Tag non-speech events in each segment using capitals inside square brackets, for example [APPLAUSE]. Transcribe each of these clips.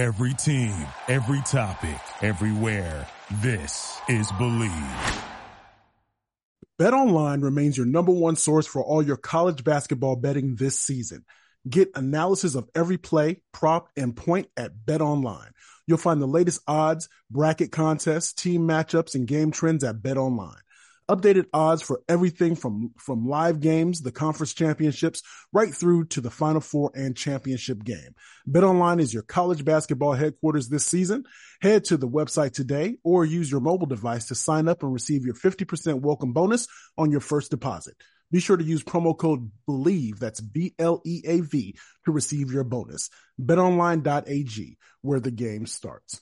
Every team, every topic, everywhere. This is Bleav. BetOnline remains your number one source for all your college basketball betting this season. Get analysis of every play, prop, and point at BetOnline. You'll find the latest odds, bracket contests, team matchups, and game trends at BetOnline updated odds for everything from, from live games, the conference championships, right through to the final four and championship game. BetOnline is your college basketball headquarters this season. Head to the website today or use your mobile device to sign up and receive your 50% welcome bonus on your first deposit. Be sure to use promo code BLEAV, that's B-L-E-A-V, to receive your bonus. BetOnline.ag, where the game starts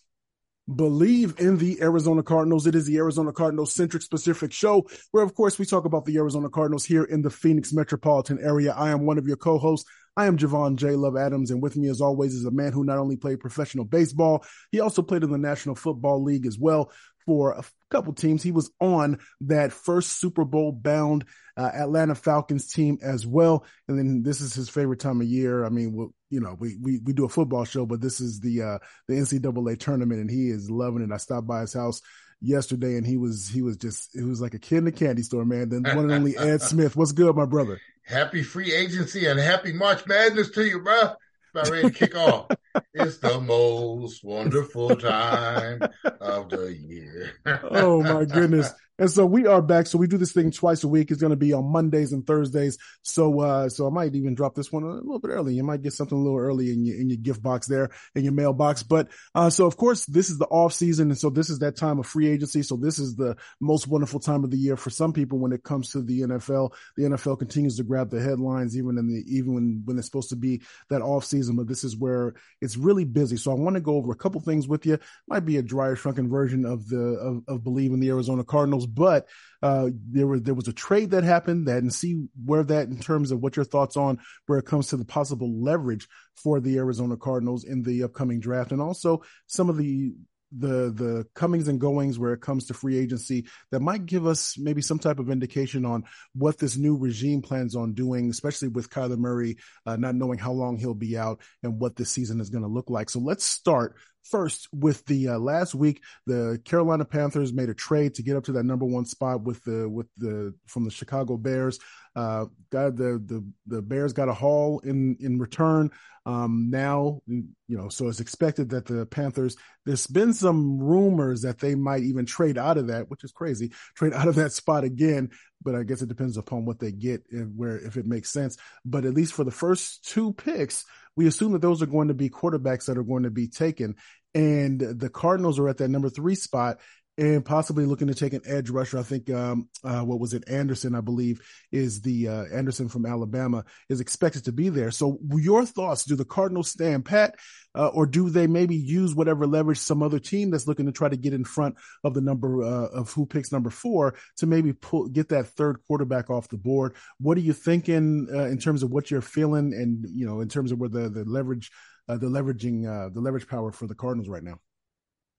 Bleav in the Arizona Cardinals. It is the Arizona Cardinals centric specific show where, of course, we talk about the Arizona Cardinals here in the Phoenix metropolitan area. I am one of your co-hosts. I am Javon J. Love Adams, and with me, as always, is a man who not only played professional baseball, he also played in the National Football League as well for a couple teams. He was on that first Super Bowl bound uh, Atlanta Falcons team as well. And then this is his favorite time of year. I mean, we'll, you know, we, we, we do a football show, but this is the, uh, the NCAA tournament and he is loving it. I stopped by his house yesterday and he was, he was just, it was like a kid in a candy store, man. Then one and only Ed [LAUGHS] Smith. What's good, my brother? Happy free agency and happy March Madness to you, bro about ready to kick off. It's the most wonderful time of the year. [LAUGHS] oh my goodness. And so we are back. So we do this thing twice a week. It's going to be on Mondays and Thursdays. So, uh, so I might even drop this one a little bit early. You might get something a little early in your, in your gift box there in your mailbox. But, uh, so of course this is the off season. And so this is that time of free agency. So this is the most wonderful time of the year for some people when it comes to the NFL. The NFL continues to grab the headlines, even in the, even when, when it's supposed to be that off season. But this is where it's really busy. So I want to go over a couple things with you. Might be a drier, shrunken version of the, of, of Bleav in the Arizona Cardinals but uh, there was there was a trade that happened that, and see where that in terms of what your thoughts on where it comes to the possible leverage for the Arizona Cardinals in the upcoming draft, and also some of the the the comings and goings where it comes to free agency that might give us maybe some type of indication on what this new regime plans on doing, especially with Kyler Murray uh, not knowing how long he'll be out and what this season is going to look like. So let's start First, with the uh, last week, the Carolina Panthers made a trade to get up to that number one spot with the with the from the Chicago Bears. Uh, got the the the Bears got a haul in in return. Um, now, you know, so it's expected that the Panthers. There's been some rumors that they might even trade out of that, which is crazy. Trade out of that spot again, but I guess it depends upon what they get and where if it makes sense. But at least for the first two picks, we assume that those are going to be quarterbacks that are going to be taken. And the Cardinals are at that number three spot and possibly looking to take an edge rusher. I think, um, uh, what was it? Anderson, I believe, is the uh, Anderson from Alabama is expected to be there. So, your thoughts? Do the Cardinals stand pat, uh, or do they maybe use whatever leverage some other team that's looking to try to get in front of the number uh, of who picks number four to maybe pull get that third quarterback off the board? What are you thinking uh, in terms of what you're feeling, and you know, in terms of where the the leverage, uh, the leveraging, the leverage power for the Cardinals right now?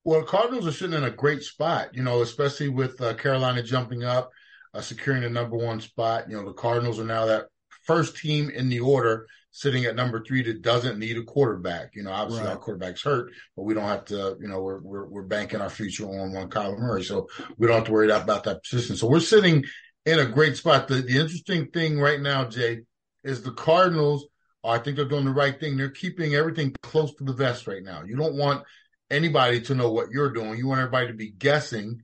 Well, Cardinals are sitting in a great spot, you know, especially with uh, Carolina jumping up, uh, securing the number one spot. You know, the Cardinals are now that first team in the order sitting at number three that doesn't need a quarterback. You know, obviously right. our quarterback's hurt, but we don't have to, you know, we're, we're, we're banking our future on one Kyler Murray. So we don't have to worry about that position. So we're sitting in a great spot. The, the interesting thing right now, Jay, is the Cardinals, I think they're doing the right thing. They're keeping everything close to the vest right now. You don't want anybody to know what you're doing. You want everybody to be guessing.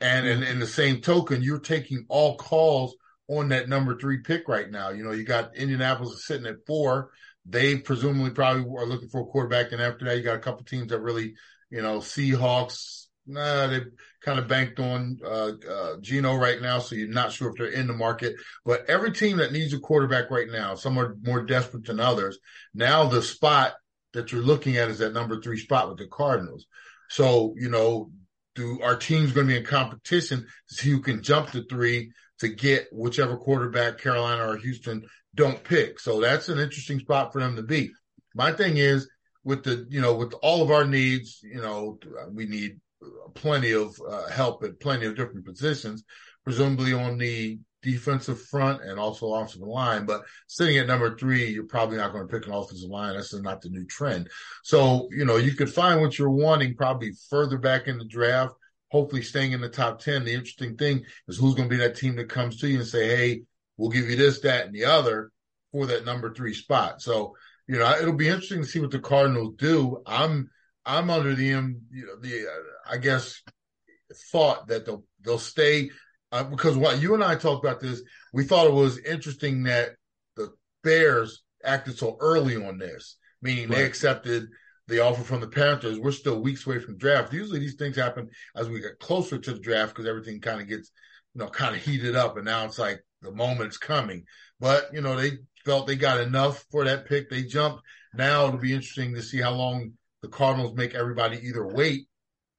And in, in the same token, you're taking all calls on that number three pick right now. You know, you got Indianapolis sitting at four. They presumably probably are looking for a quarterback. And after that, you got a couple teams that really, you know, Seahawks, nah, they kind of banked on uh, uh, Geno right now, so you're not sure if they're in the market. But every team that needs a quarterback right now, some are more desperate than others. Now the spot that you're looking at is that number three spot with the Cardinals. So, you know, do our teams going to be in competition to see who can jump to three to get whichever quarterback Carolina or Houston don't pick? So that's an interesting spot for them to be. My thing is with the, you know, with all of our needs, you know, we need plenty of uh, help at plenty of different positions, presumably on the defensive front and also offensive line. But sitting at number three, you're probably not going to pick an offensive line. That's not the new trend. So, you know, you could find what you're wanting probably further back in the draft, hopefully staying in the top 10. The interesting thing is who's going to be that team that comes to you and say, Hey, we'll give you this, that, and the other for that number three spot. So, you know, it'll be interesting to see what the Cardinals do. I'm, I'm under the, you know, the, uh, I guess, thought that they'll, they'll stay uh, because what you and I talked about this, we thought it was interesting that the Bears acted so early on this, meaning right. they accepted the offer from the Panthers. We're still weeks away from draft. Usually these things happen as we get closer to the draft because everything kind of gets, you know, kind of heated up. And now it's like the moment's coming. But, you know, they felt they got enough for that pick. They jumped. Now it'll be interesting to see how long the Cardinals make everybody either wait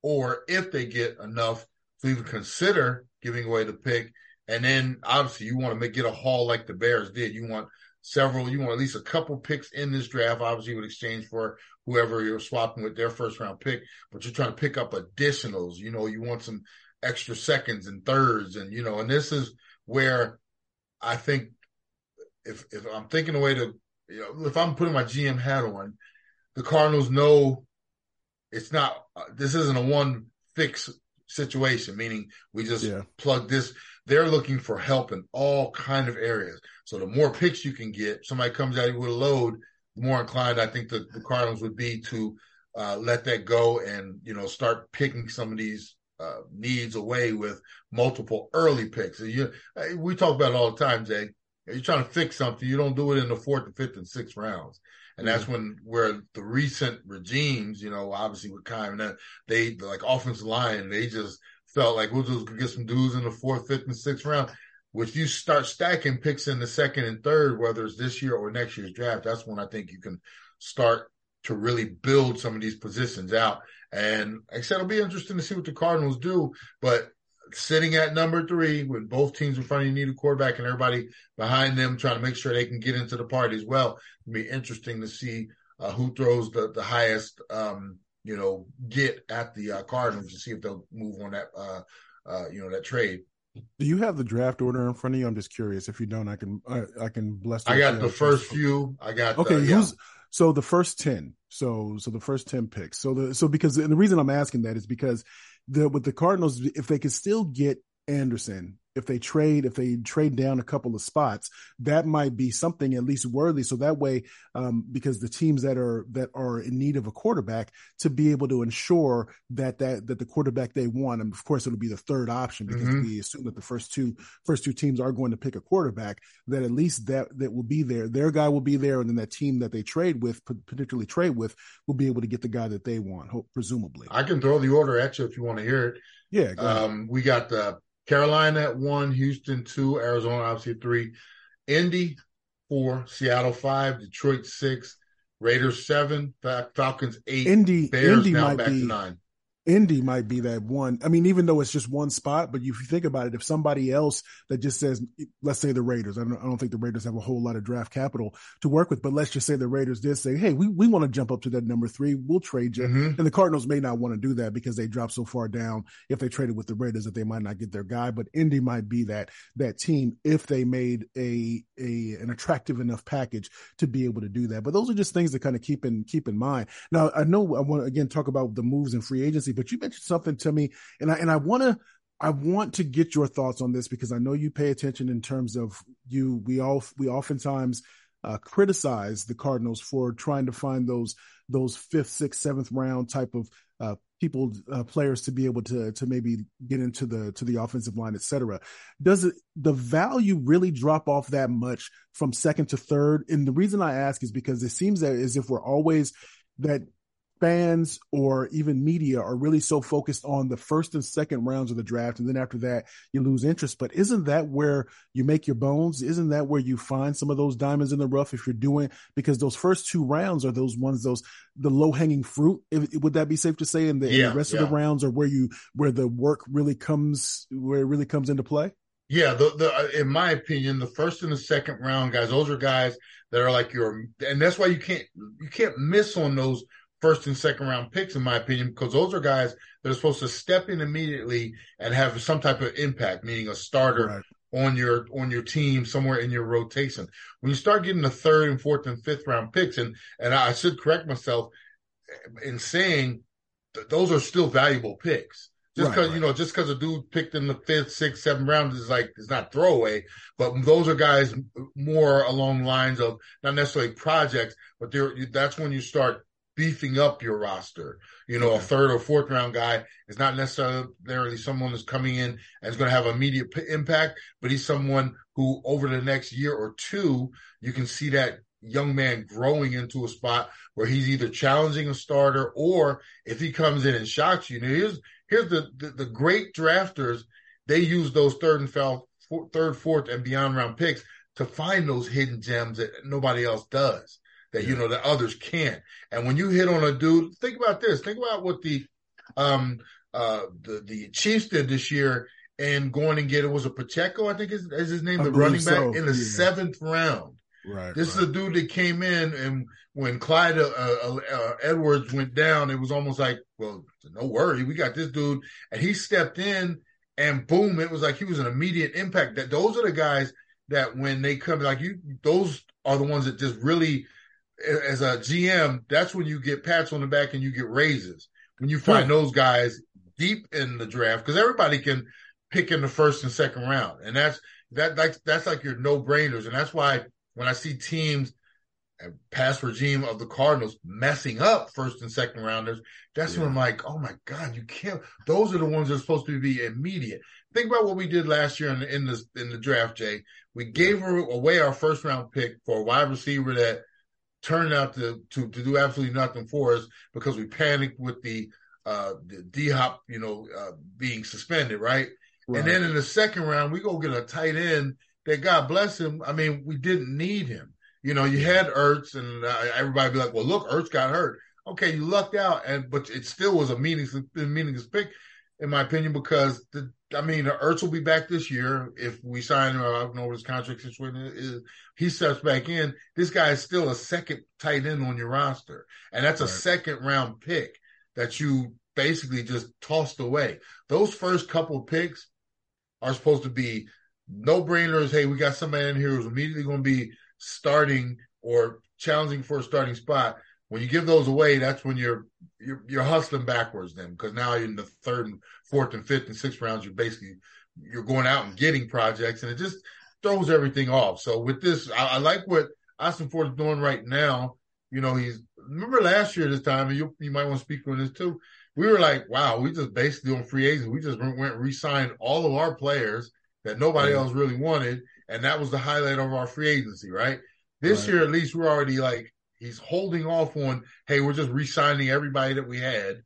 or if they get enough to even consider giving away the pick. And then obviously you want to make get a haul like the Bears did. You want several, you want at least a couple picks in this draft, obviously with exchange for whoever you're swapping with their first round pick, but you're trying to pick up additionals. You know, you want some extra seconds and thirds and, you know, and this is where I think if, if I'm thinking a way to, you know, if I'm putting my GM hat on, the Cardinals know it's not, uh, this isn't a one fix situation, meaning we just yeah. plug this. They're looking for help in all kind of areas. So the more picks you can get, somebody comes at you with a load, the more inclined I think the, the Cardinals would be to uh, let that go and you know start picking some of these uh, needs away with multiple early picks. You, we talk about it all the time, Jay. You're trying to fix something, you don't do it in the fourth and fifth and sixth rounds. And that's mm-hmm. when where the recent regimes, you know, obviously with Kyle, they like offensive line, they just felt like we'll just get some dudes in the fourth, fifth, and sixth round. Which you start stacking picks in the second and third, whether it's this year or next year's draft, that's when I think you can start to really build some of these positions out. And like I said, it'll be interesting to see what the Cardinals do. But sitting at number three with both teams in front of you need a quarterback and everybody behind them trying to make sure they can get into the party as well. It'll be interesting to see uh, who throws the, the highest, um, you know, get at the uh, Cardinals to see if they'll move on that, uh, uh, you know, that trade. Do you have the draft order in front of you? I'm just curious. If you don't, I can I, I can bless. I got the first few. I got okay. The, yeah. so the first ten. So so the first ten picks. So the so because and the reason I'm asking that is because the with the Cardinals, if they could still get Anderson if they trade if they trade down a couple of spots that might be something at least worthy. So that way um, because the teams that are that are in need of a quarterback to be able to ensure that that that the quarterback they want and of course it'll be the third option because mm-hmm. we assume that the first two first two teams are going to pick a quarterback that at least that that will be there. Their guy will be there and then that team that they trade with particularly trade with will be able to get the guy that they want presumably. I can throw the order at you if you want to hear it. Yeah um, we got the Carolina at one, Houston two, Arizona obviously three, Indy four, Seattle five, Detroit six, Raiders seven, Falcons eight, Indy, Bears Indy now back be, to nine. Indy might be that one. I mean, even though it's just one spot, but if you think about it, if somebody else that just says, let's say the Raiders, I don't, I don't think the Raiders have a whole lot of draft capital to work with, but let's just say the Raiders did say, Hey, we, we want to jump up to that number three. We'll trade you. Mm-hmm. And the Cardinals may not want to do that because they dropped so far down if they traded with the Raiders that they might not get their guy, but Indy might be that, that team if they made a, a, an attractive enough package to be able to do that. But those are just things to kind of keep in, keep in mind. Now, I know I want to again talk about the moves in free agency, but you mentioned something to me, and I and I want to I want to get your thoughts on this because I know you pay attention in terms of you. We all we oftentimes uh, criticize the Cardinals for trying to find those those fifth, sixth, seventh round type of uh, people uh, players to be able to to maybe get into the to the offensive line, etc. Does it the value really drop off that much from second to third? And the reason I ask is because it seems that as if we're always that fans or even media are really so focused on the first and second rounds of the draft. And then after that, you lose interest. But isn't that where you make your bones? Isn't that where you find some of those diamonds in the rough if you're doing, because those first two rounds are those ones, those, the low hanging fruit. If, would that be safe to say? And the, yeah, the rest yeah. of the rounds are where you, where the work really comes, where it really comes into play? Yeah, the, the in my opinion, the first and the second round guys, those are guys that are like your, and that's why you can't you can't miss on those first and second round picks, in my opinion, because those are guys that are supposed to step in immediately and have some type of impact, meaning a starter right. on your on your team somewhere in your rotation. When you start getting the third and fourth and fifth round picks, and and I should correct myself in saying those are still valuable picks. Just because right, right. you know, just because a dude picked in the fifth, sixth, seventh round is like it's not throwaway. But those are guys more along lines of not necessarily projects, but they're that's when you start beefing up your roster. You know, a third or fourth round guy is not necessarily someone that's coming in and is going to have immediate p- impact, but he's someone who over the next year or two, you can see that young man growing into a spot where he's either challenging a starter or if he comes in and shocks you. Now here's here's the, the, the great drafters. They use those third and foul, third, fourth, and beyond round picks to find those hidden gems that nobody else does. That you know that others can't. And when you hit on a dude, think about this. Think about what the um uh the the Chiefs did this year and going and get it was a Pacheco, I think is, is his name, I the running back so. in the yeah. seventh round. Right. This right. is a dude that came in, and when Clyde uh, uh, uh, Edwards went down, it was almost like, well, no worry, we got this dude, and he stepped in, and boom, it was like he was an immediate impact. That those are the guys that when they come, like you, those are the ones that just really, as a GM, that's when you get pats on the back and you get raises when you find those guys deep in the draft because everybody can pick in the first and second round, and that's that that's that's like your no brainers, and that's why when I see teams uh, past regime of the Cardinals messing up first and second rounders, that's yeah. when I'm like, oh my God, you can't. Those are the ones that are supposed to be immediate. Think about what we did last year in the in the, in the draft, Jay. We gave away our first round pick for a wide receiver that turned out to to, to do absolutely nothing for us because we panicked with the uh the D hop, you know, uh, being suspended, right? right? And then in the second round, we go get a tight end that God bless him. I mean, we didn't need him. You know, you had Ertz, and uh, everybody be like, "Well, look, Ertz got hurt." Okay, you lucked out, and but it still was a meaningless, meaningless pick, in my opinion, because the I mean, the Ertz will be back this year if we sign. Uh, him. I don't know what his contract situation is. He steps back in. This guy is still a second tight end on your roster, and that's a right. second round pick that you basically just tossed away. Those first couple picks are supposed to be no brainers. Hey, we got somebody in here who's immediately going to be starting or challenging for a starting spot. When you give those away, that's when you're you're, you're hustling backwards. Then because now you're in the third and fourth and fifth and sixth rounds, you're basically you're going out and getting projects, and it just throws everything off. So with this, I, I like what Ossenfort is doing right now. You know, he's remember last year this time, and you you might want to speak on this too. We were like, wow, we just basically on free agents, we just went, went re-signed all of our players that nobody mm-hmm. else really wanted, and that was the highlight of our free agency, right? This right. year, at least, we're already like he's holding off on, hey, we're just re-signing everybody that we had,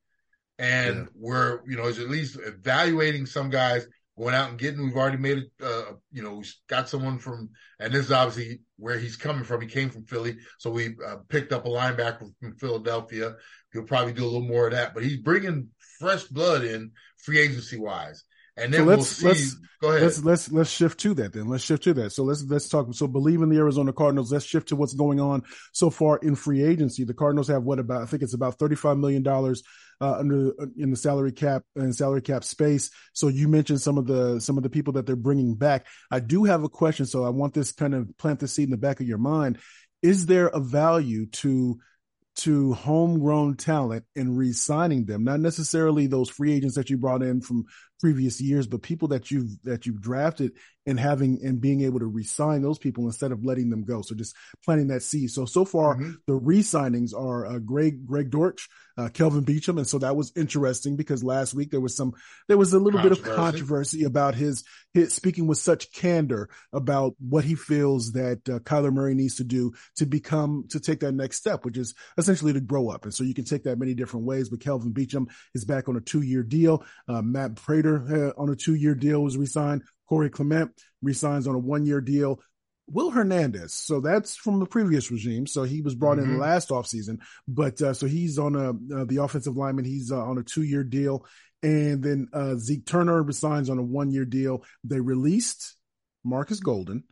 and yeah. we're you know, he's at least evaluating some guys going out and getting. We've already made it, uh, you know, we got someone from, and this is obviously where he's coming from. He came from Philly, so we uh, picked up a linebacker from Philadelphia. He'll probably do a little more of that, but he's bringing fresh blood in free agency wise. And then so let's, we'll. Let's, Go ahead. Let's let's let's shift to that then. Let's shift to that. So let's let's talk. So Bleav in the Arizona Cardinals. Let's shift to what's going on so far in free agency. The Cardinals have what about? I think it's about thirty five million dollars uh, under in the salary cap and salary cap space. So you mentioned some of the some of the people that they're bringing back. I do have a question. So I want this kind of plant the seed in the back of your mind. Is there a value to to homegrown talent and re-signing them not necessarily those free agents that you brought in from previous years but people that you've that you've drafted and having and being able to re-sign those people instead of letting them go so just planting that seed so so far mm-hmm. the re-signings are uh, greg greg dortch uh, kelvin beachum and so that was interesting because last week there was some there was a little bit of controversy about his his speaking with such candor about what he feels that uh, kyler murray needs to do to become to take that next step which is essentially to grow up. And so you can take that many different ways. But Kelvin Beachum is back on a two year deal. Uh, Matt Prater uh, on a two year deal was resigned. Corey Clement resigns on a one year deal. Will Hernandez. So that's from the previous regime. So he was brought mm-hmm. in last offseason, but uh, so he's on a uh, the offensive lineman. He's uh, on a two year deal, and then uh, Zeke Turner resigns on a one year deal. They released Marcus Golden,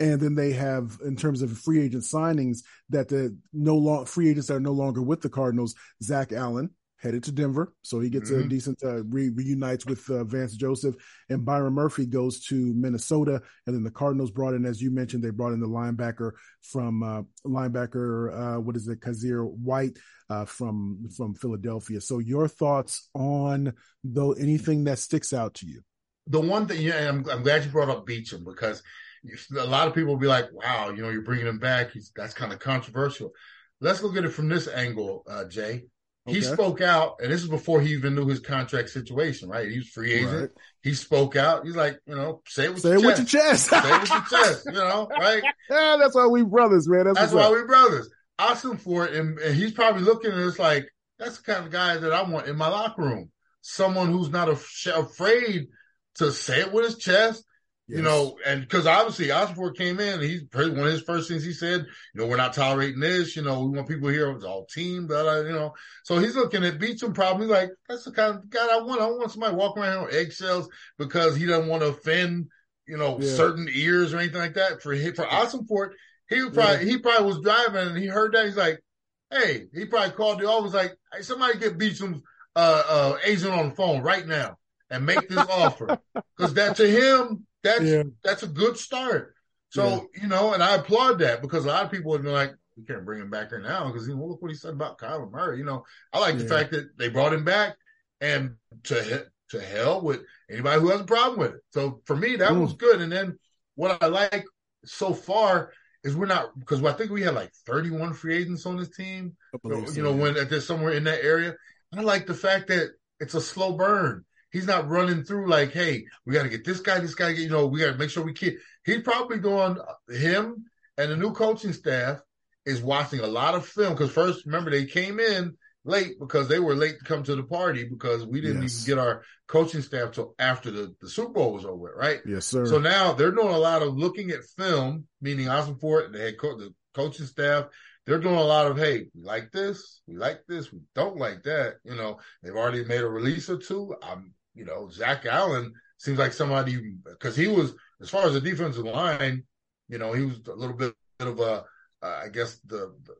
And then they have, in terms of free agent signings, that the no long free agents that are no longer with the Cardinals, Zach Allen, headed to Denver, so he gets mm-hmm. a decent uh, re- reunites with uh, Vance Joseph, and Byron Murphy goes to Minnesota, and then the Cardinals brought in, as you mentioned, they brought in the linebacker from uh, linebacker, uh, what is it, Kyzir White uh, from from Philadelphia. So your thoughts on though anything that sticks out to you? The one thing, yeah, I'm, I'm glad you brought up Beachum because a lot of people will be like, "Wow, you know, you're bringing him back. He's, that's kind of controversial." Let's look at it from this angle, uh, Jay he spoke out, and this is before he even knew his contract situation, right? He was free agent. Right. He spoke out. He's like, you know, say it with, say your, it chest. with your chest. say it with your chest, you know, [LAUGHS] right? Yeah, that's why we brothers, man. That's, that's why we brothers. Ossenfort, and, and he's probably looking at us like, that's the kind of guy that I want in my locker room. Someone who's not afraid to say it with his chest, Yes. You know, and because obviously Osborne came in, he's one of his first things he said, you know, we're not tolerating this. You know, we want people here, it's all team, blah, blah, you know. So he's looking at Beachum probably like, that's the kind of guy I want. I want somebody walking around on eggshells because he doesn't want to offend, you know, yeah. certain ears or anything like that. For for Ossenfort, he probably yeah. he probably was driving and he heard that. He's like, hey, he probably called the office like, hey, somebody get Beachum's uh, uh, agent on the phone right now and make this [LAUGHS] offer because that to him that's yeah. that's a good start. So yeah. you know, and I applaud that because a lot of people would be like, "We can't bring him back here now," because you know, look what he said about Kyler Murray. You know, I like yeah. the fact that they brought him back, and to to hell with anybody who has a problem with it. So for me, that mm. was good. And then what I like so far is we're not because I think we had like 31 free agents on this team. You so, know, when at this somewhere in that area. I like the fact that it's a slow burn. He's not running through like, hey, we got to get this guy, this guy, you know, we got to make sure we keep. He's probably going, him and the new coaching staff is watching a lot of film because first, remember, they came in late because they were late to come to the party because we didn't yes. even get our coaching staff till after the, the Super Bowl was over, right? Yes, sir. So now they're doing a lot of looking at film, meaning Ossenfort, the head coach, the coaching staff, they're doing a lot of, hey, we like this, we like this, we don't like that. You know, they've already made a release or two. I'm you know, Zach Allen seems like somebody because he was as far as the defensive line, you know, he was a little bit of a, uh, I guess the, the,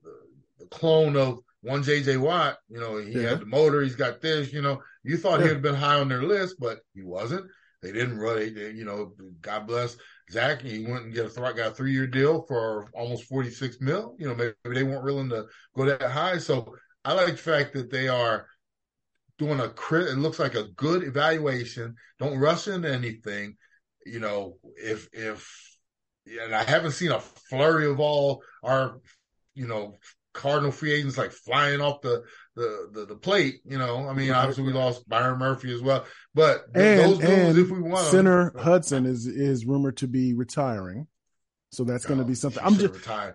the clone of one JJ Watt. You know, he yeah. had the motor, he's got this. You know, you thought yeah. he'd been high on their list, but he wasn't. They didn't really, they, you know, God bless Zach. He went and get a got a three year deal for almost forty six mil. You know, maybe they weren't willing to go that high. So I like the fact that they are doing a crit. It looks like a good evaluation. Don't rush into anything. You know, if if and I haven't seen a flurry of all our, you know, Cardinal free agents like flying off the the the, the plate. You know, I mean, obviously we lost Byron Murphy as well, but and, those dudes, if we want, center Hudson is is rumored to be retiring, so that's going to oh, be something. I'm just retired.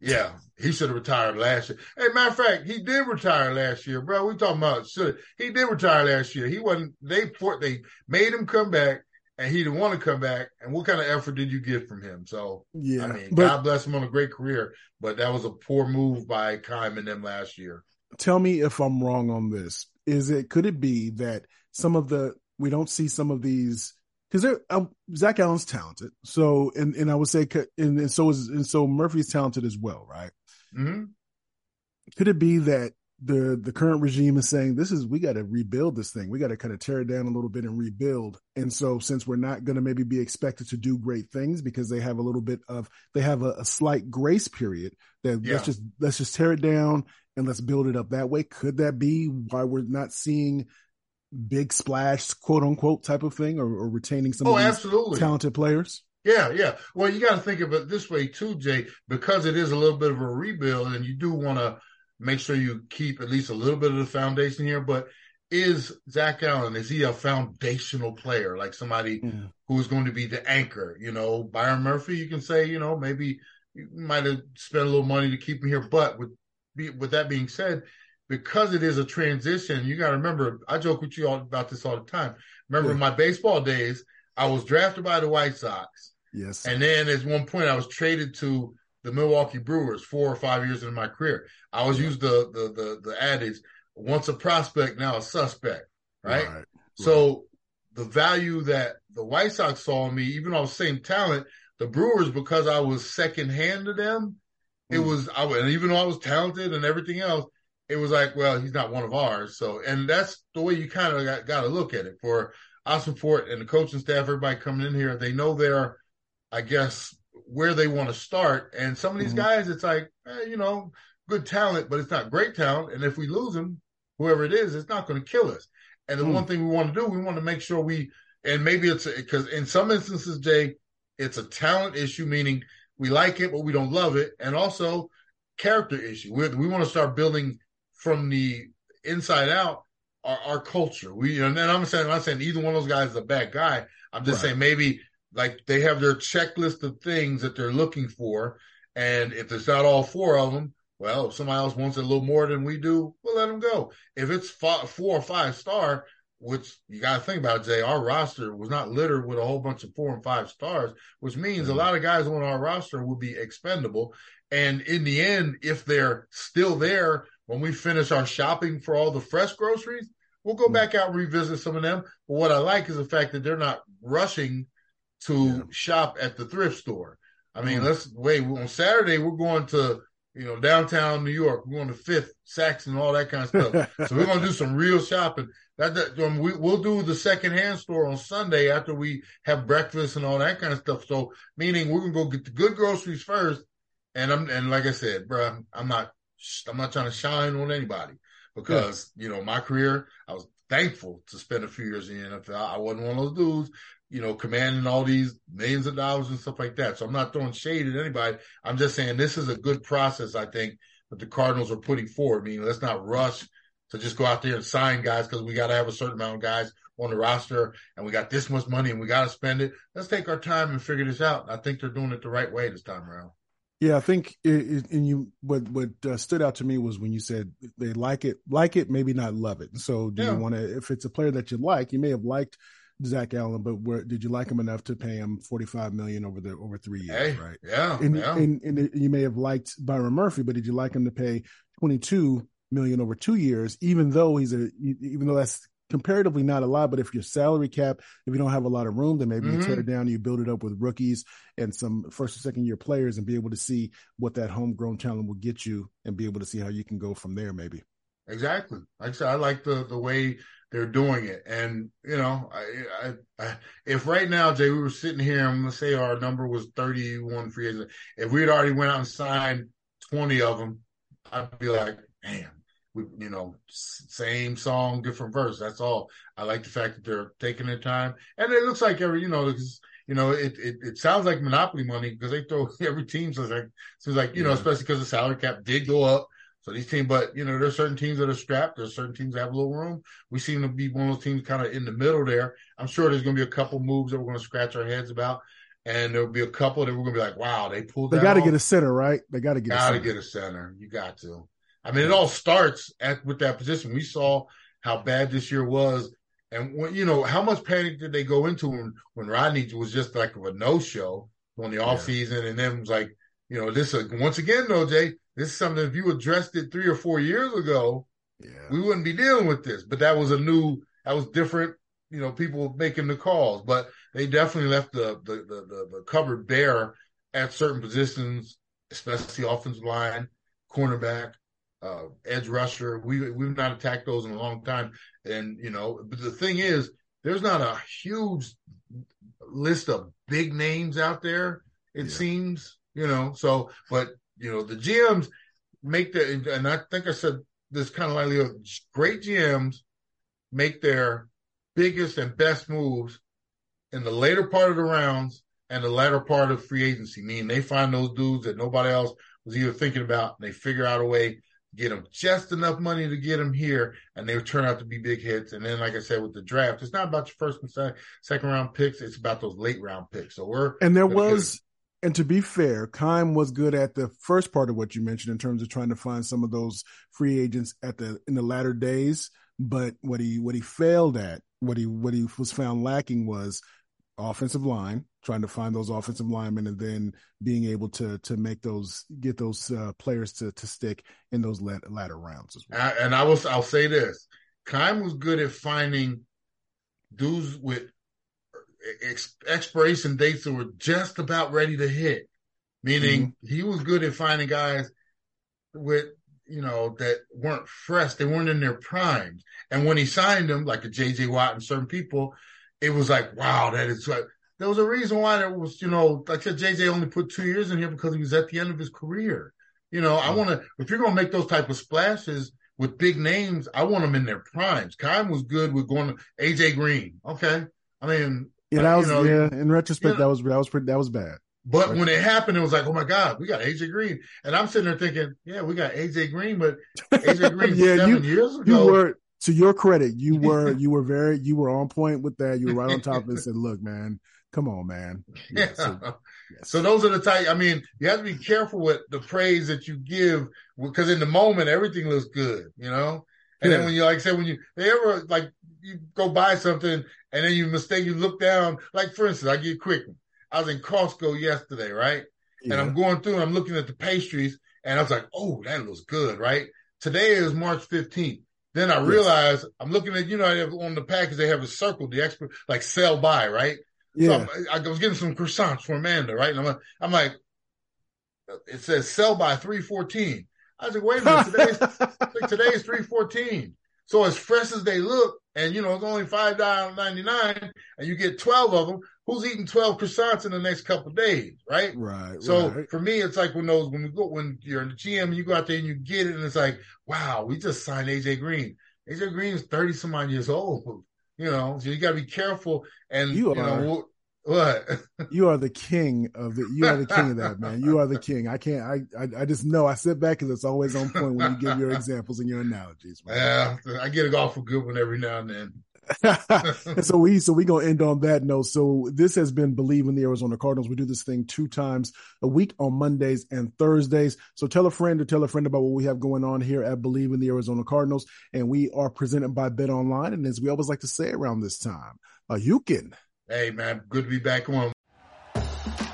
Yeah, he should have retired last year. Hey, matter of fact, he did retire last year, bro. We talking about should he did retire last year. He wasn't. They they made him come back, and he didn't want to come back. And what kind of effort did you get from him? So yeah, I mean, but, God bless him on a great career, but that was a poor move by Keim and them last year. Tell me if I'm wrong on this. Is it could it be that some of the we don't see some of these because um, Zach Allen's talented. So, and and I would say, and, and so is and so Murphy's talented as well, right? Mm-hmm. Could it be that the the current regime is saying this is we got to rebuild this thing, we got to kind of tear it down a little bit and rebuild, and so since we're not going to maybe be expected to do great things because they have a little bit of they have a, a slight grace period that yeah. let's just let's just tear it down and let's build it up that way. Could that be why we're not seeing big splash, quote unquote, type of thing, or, or retaining some oh, absolutely. talented players? Yeah, yeah. Well, you got to think of it this way too, Jay, because it is a little bit of a rebuild, and you do want to make sure you keep at least a little bit of the foundation here. But is Zach Allen is he a foundational player, like somebody mm. who is going to be the anchor? You know, Byron Murphy, you can say, you know, maybe you might have spent a little money to keep him here, but with with that being said, because it is a transition, you got to remember, I joke with you all about this all the time. Remember yeah. my baseball days, I was drafted by the White Sox. Yes. And then at one point I was traded to the Milwaukee Brewers four or five years into my career. I always yeah. used the, the, the, the adage, once a prospect, now a suspect, right? right. So the value that the White Sox saw in me, even though I was same talent, the Brewers, because I was second hand to them, it Mm. was I and even though I was talented and everything else, it was like, well, he's not one of ours. So, and that's the way you kind of got, got to look at it. For Ossenfort and the coaching staff, everybody coming in here, they know their, I guess, where they want to start. And some of these Mhm. guys, it's like, eh, you know, good talent, but it's not great talent. And if we lose them, whoever it is, it's not going to kill us. And the Mm. one thing we want to do, we want to make sure we, and maybe it's because in some instances, Jay, it's a talent issue, meaning we like it, but we don't love it. And also character issue. We, we want to start building from the inside out our, our culture. We, and I'm saying, I'm not saying either one of those guys is a bad guy. I'm just Right. saying maybe like they have their checklist of things that they're looking for. And if it's not all four of them, well, if somebody else wants it a little more than we do, we'll let them go. If it's five, four or five star, which you got to think about, Jay, our roster was not littered with a whole bunch of four and five stars, which means a Mhm. lot of guys on our roster will be expendable. And in the end, if they're still there when we finish our shopping for all the fresh groceries, we'll go Mhm. back out and revisit some of them. But what I like is the fact that they're not rushing to Yeah. shop at the thrift store. I mean, Mhm. let's wait. On Saturday, we're going to, you know, downtown New York. We're going to Fifth, Saxon, all that kind of stuff. so we're going to do some real shopping. That, that um, we, we'll do the secondhand store on Sunday after we have breakfast and all that kind of stuff. So meaning we're gonna go get the good groceries first. And I'm and like I said, bro, I'm not I'm not trying to shine on anybody because you know my career. I was thankful to spend a few years in the NFL. I wasn't one of those dudes, you know, commanding all these millions of dollars and stuff like that. So I'm not throwing shade at anybody. I'm just saying this is a good process. I think that the Cardinals are putting forward. I mean, let's not rush to just go out there and sign guys because we got to have a certain amount of guys on the roster and we got this much money and we got to spend it. Let's take our time and figure this out. I think they're doing it the right way this time around. Yeah, I think it, it, and you what what uh, stood out to me was when you said they like it, like it, maybe not love it. So, do Yeah. you want to? If it's a player that you like, you may have liked Zach Allen, but where, did you like him enough to pay him forty five million over the over three years? Hey, right. yeah, And, yeah. and and you may have liked Byron Murphy, but did you like him to pay twenty two million over two years? Even though he's a, even though that's comparatively not a lot, but if your salary cap, if you don't have a lot of room, then maybe you tear Mhm. it down and you build it up with rookies and some first or second year players and be able to see what that homegrown talent will get you and be able to see how you can go from there, maybe. Exactly. Like I said, I like the the way they're doing it, and you know, I, I, I if right now, Jay, we were sitting here, and let's say our number was thirty one free agents. If we had already went out and signed twenty of them, I'd be like, man, we, you know, same song, different verse. That's all. I like the fact that they're taking their time, and it looks like every, you know, because you know, it, it it sounds like monopoly money because they throw [LAUGHS] every team seems like seems like you know, especially because the salary cap did go up. So these teams, but you know, there's certain teams that are strapped. There's certain teams that have a little room. We seem to be one of those teams kind of in the middle there. I'm sure there's going to be a couple moves that we're going to scratch our heads about, and there'll be a couple that we're going to be like, "Wow, they pulled They got to get a center, right? They got to get Got to get a center. You got to. I mean, it all starts at with that position. We saw how bad this year was, and when you know how much panic did they go into when when Rodney was just like a no show on the off season, and then was like, you know, this uh, once again though, Jay, this is something if you addressed it three or four years ago, yeah. we wouldn't be dealing with this. But that was a new, that was different. You know, people making the calls, but they definitely left the the the, the, the cupboard bare at certain positions, especially offensive line, cornerback, uh, edge rusher. We we've not attacked those in a long time, and you know, but the thing is, there's not a huge list of big names out there. It Yeah. seems, you know. So, but you know, the GMs make the, and I think I said this kind of lightly. Great GMs make their biggest and best moves in the later part of the rounds and the latter part of free agency. Meaning they find those dudes that nobody else was either thinking about, and they figure out a way get them just enough money to get them here, and they would turn out to be big hits. And then, like I said, with the draft, it's not about your first and second, second round picks; it's about those late round picks. So we're And there was, and to be fair, Keim was good at the first part of what you mentioned in terms of trying to find some of those free agents at the in the latter days. But what he what he failed at, what he what he was found lacking was offensive line, trying to find those offensive linemen, and then being able to to make those get those uh, players to to stick in those latter rounds as well. I- and I will I'll say this: Keim was good at finding dudes with ex- expiration dates that were just about ready to hit. Meaning mm-hmm. he was good at finding guys with you know, that weren't fresh. They weren't in their primes. And when he signed them, like a JJ Watt and certain people, it was like, wow, that is like, there was a reason why there was, you know, like I said, JJ only put two years in here because he was at the end of his career. You know, I mm-hmm. want to, if you're going to make those type of splashes with big names, I want them in their primes. Keim was good with going to AJ Green. Okay. I mean, yeah, that was, you know, yeah, in retrospect, you know, that was, that was pretty, that was bad. But right. when it happened, it was like, oh my God, we got AJ Green. And I'm sitting there thinking, yeah, we got AJ Green, but AJ Green [LAUGHS] yeah, seven you, years ago. You were to your credit, you [LAUGHS] were you were very you were on point with that. You were right on top of it and said, look, man, come on, man. Yeah. So, [LAUGHS] yes. so, those are the type I mean, you have to be careful with the praise that you give because in the moment everything looks good, you know? And yeah. then when you like I said, when you they ever like you go buy something and then you mistake, you look down, like for instance, I get quick. I was in Costco yesterday, right? Yeah. And I'm going through and I'm looking at the pastries and I was like, oh, that looks good, right? Today is March 15th. Then I realized yes. I'm looking at, you know, on the package, they have a circle, the expert, like sell by, right? Yeah. So I was getting some croissants for Amanda, right? And I'm like, I'm like, it says sell by 314. I was like, wait a minute, [LAUGHS] today's, today's 314. So as fresh as they look, and you know, it's only five dollars ninety nine, and you get twelve of them. Who's eating twelve croissants in the next couple days, right? Right. So right. for me, it's like when those when we go when you're in the GM and you go out there and you get it, and it's like, wow, we just signed AJ Green. AJ Green is thirty some odd years old. [LAUGHS] You know, so you got to be careful. And you, you are. Know, what? [LAUGHS] you are the king of it. You are the king of that, man. You are the king. I can't. I I, I just know. I sit back because it's always on point when you give your [LAUGHS] examples and your analogies. Man. Yeah, I get it off a good one every now and then. And [LAUGHS] so we so we gonna end on that note. So this has been Bleav in the Arizona Cardinals. We do this thing two times a week on Mondays and Thursdays. So tell a friend or tell a friend about what we have going on here at Bleav in the Arizona Cardinals. And we are presented by Bet Online. And as we always like to say around this time, uh, you can Hey, man, good to be back on.